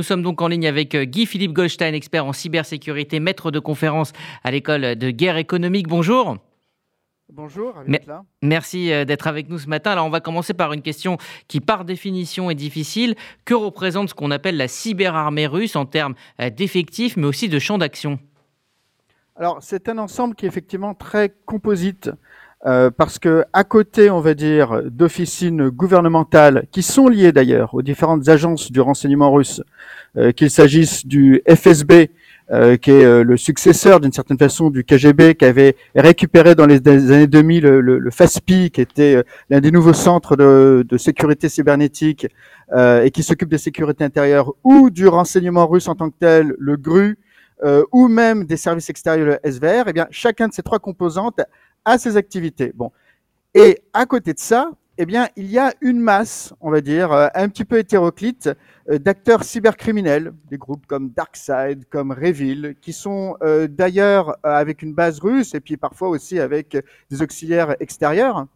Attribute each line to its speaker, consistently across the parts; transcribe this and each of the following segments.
Speaker 1: Nous sommes donc en ligne avec euh, Guy-Philippe Goldstein, expert en cybersécurité, maître de conférence à l'école de guerre économique. Bonjour.
Speaker 2: Bonjour,
Speaker 1: merci euh, d'être avec nous ce matin. Alors on va commencer par une question qui par définition est difficile. Que représente ce qu'on appelle la cyberarmée russe en termes euh, d'effectifs mais aussi de champ d'action?
Speaker 2: Alors c'est un ensemble qui est effectivement très composite. Euh, parce que à côté, on va dire, d'officines gouvernementales qui sont liées d'ailleurs aux différentes agences du renseignement russe, euh, qu'il s'agisse du FSB, euh, qui est le successeur d'une certaine façon du KGB, qui avait récupéré dans les, années 2000 le, le, FASPI, qui était l'un des nouveaux centres de, de sécurité cybernétique et qui s'occupe des sécurités intérieures, ou du renseignement russe en tant que tel, le GRU, ou même des services extérieurs, le SVR. Eh bien, chacun de ces trois composantes à ses activités. Bon. Et à côté de ça, eh bien, il y a une masse, on va dire, euh, un petit peu hétéroclite euh, d'acteurs cybercriminels, des groupes comme Darkside, comme Revil, qui sont euh, d'ailleurs avec une base russe et puis parfois aussi avec des auxiliaires extérieurs.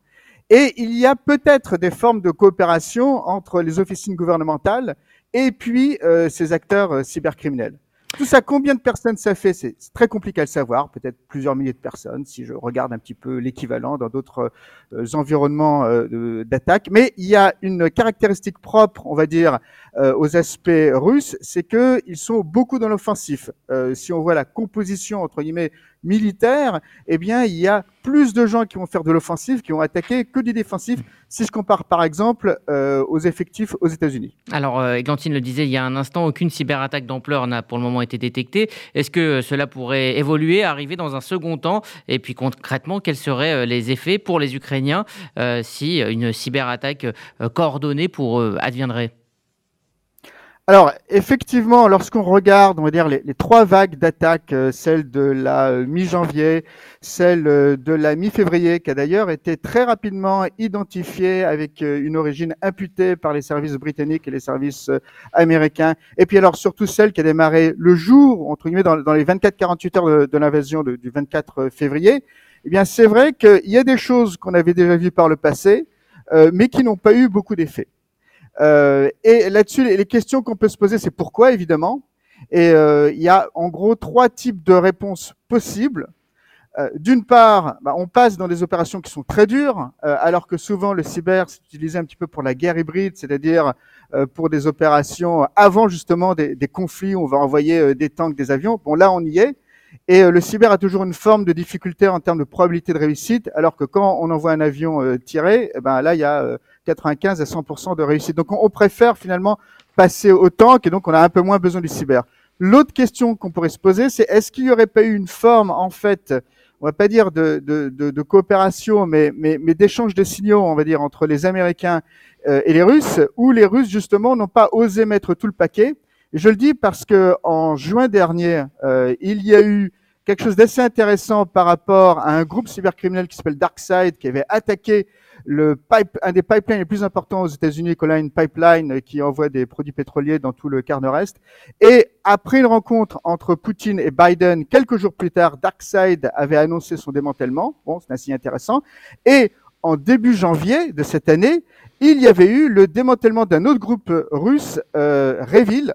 Speaker 2: Et il y a peut-être des formes de coopération entre les officines gouvernementales et puis ces acteurs cybercriminels. Tout ça, combien de personnes ça fait C'est très compliqué à le savoir, peut-être plusieurs milliers de personnes si je regarde un petit peu l'équivalent dans d'autres euh, environnements euh, d'attaque. Mais il y a une caractéristique propre, on va dire, euh, aux aspects russes, c'est qu'ils sont beaucoup dans l'offensif. si on voit la composition entre guillemets militaire, eh bien, il y a plus de gens qui vont faire de l'offensive, qui vont attaquer que du défensif, si je compare par exemple aux effectifs aux États-Unis.
Speaker 1: Alors, Églantine le disait il y a un instant, aucune cyberattaque d'ampleur n'a pour le moment été détectée. Est-ce que cela pourrait évoluer, arriver dans un second temps? Et puis concrètement, quels seraient les effets pour les Ukrainiens euh, si une cyberattaque euh, coordonnée pour eux adviendrait?
Speaker 2: Alors, effectivement, lorsqu'on regarde, on va dire, les, trois vagues d'attaques, euh, celle de la mi-janvier, celle de la mi-février, qui a d'ailleurs été très rapidement identifiée avec une origine imputée par les services britanniques et les services américains, et puis alors surtout celle qui a démarré le jour, entre guillemets, dans, les 24-48 heures de, l'invasion du 24 février, eh bien, c'est vrai qu'il y a des choses qu'on avait déjà vues par le passé, euh, mais qui n'ont pas eu beaucoup d'effet. Euh, et là-dessus, les, questions qu'on peut se poser, c'est pourquoi, évidemment. Et euh, il y a en gros trois types de réponses possibles. D'une part, bah, on passe dans des opérations qui sont très dures, alors que souvent le cyber c'est utilisé un petit peu pour la guerre hybride, c'est-à-dire pour des opérations avant justement des, des, conflits où on va envoyer des tanks, des avions. Bon, là, on y est. Et euh, le cyber a toujours une forme de difficulté en termes de probabilité de réussite, alors que quand on envoie un avion euh, tiré, eh ben là il y a 95 euh, à 100% de réussite. Donc on, préfère finalement passer au tank et donc on a un peu moins besoin du cyber. L'autre question qu'on pourrait se poser, c'est est-ce qu'il n'y aurait pas eu une forme en fait, on va pas dire de, coopération, mais, mais, mais d'échange de signaux, on va dire entre les Américains et les Russes, où les Russes justement n'ont pas osé mettre tout le paquet je le dis parce que en juin dernier, euh, il y a eu quelque chose d'assez intéressant par rapport à un groupe cybercriminel qui s'appelle DarkSide, qui avait attaqué le pipe, un des pipelines les plus importants aux États-Unis, Colline Pipeline, qui envoie des produits pétroliers dans tout le quart nord-est. Et après une rencontre entre Poutine et Biden, quelques jours plus tard, DarkSide avait annoncé son démantèlement. Bon, c'est signe intéressant. Et en début janvier de cette année, il y avait eu le démantèlement d'un autre groupe russe, euh, Revil,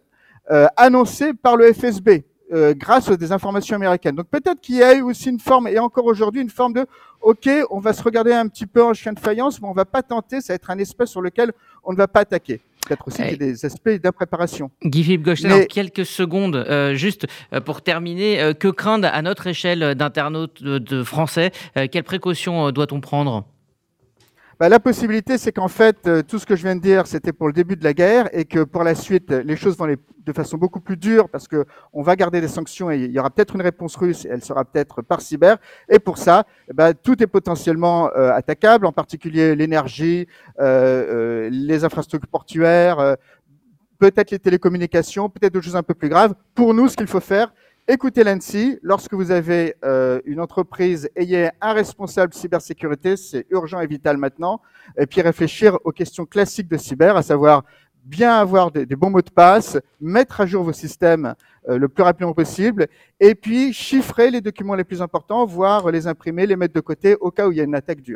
Speaker 2: euh, annoncé par le FSB euh, grâce aux des informations américaines. Donc peut-être qu'il y a eu aussi une forme, et encore aujourd'hui, une forme de OK, on va se regarder un petit peu en chien de faïence, mais on va pas tenter, ça va être un espace sur lequel on ne va pas attaquer peut-être aussi des aspects d'impréparation.
Speaker 1: Guy-Philippe Gauchelin, quelques secondes, euh, juste pour terminer, que craindre à notre échelle d'internautes de, français Quelles précautions doit-on prendre?
Speaker 2: Bah, la possibilité, c'est qu'en fait, euh, tout ce que je viens de dire, c'était pour le début de la guerre et que pour la suite, les choses vont aller de façon beaucoup plus dure parce que on va garder des sanctions et il y aura peut-être une réponse russe et elle sera peut-être par cyber. Et pour ça, bah, tout est potentiellement euh, attaquable, en particulier l'énergie, euh, les infrastructures portuaires, peut-être les télécommunications, peut-être d'autres choses un peu plus graves. Pour nous, ce qu'il faut faire, Écoutez l'ANSI, lorsque vous avez euh, une entreprise, ayez un responsable cybersécurité, c'est urgent et vital maintenant, et puis réfléchir aux questions classiques de cyber, à savoir bien avoir des, bons mots de passe, mettre à jour vos systèmes euh, le plus rapidement possible, et puis chiffrer les documents les plus importants, voire les imprimer, les mettre de côté au cas où il y a une attaque dure.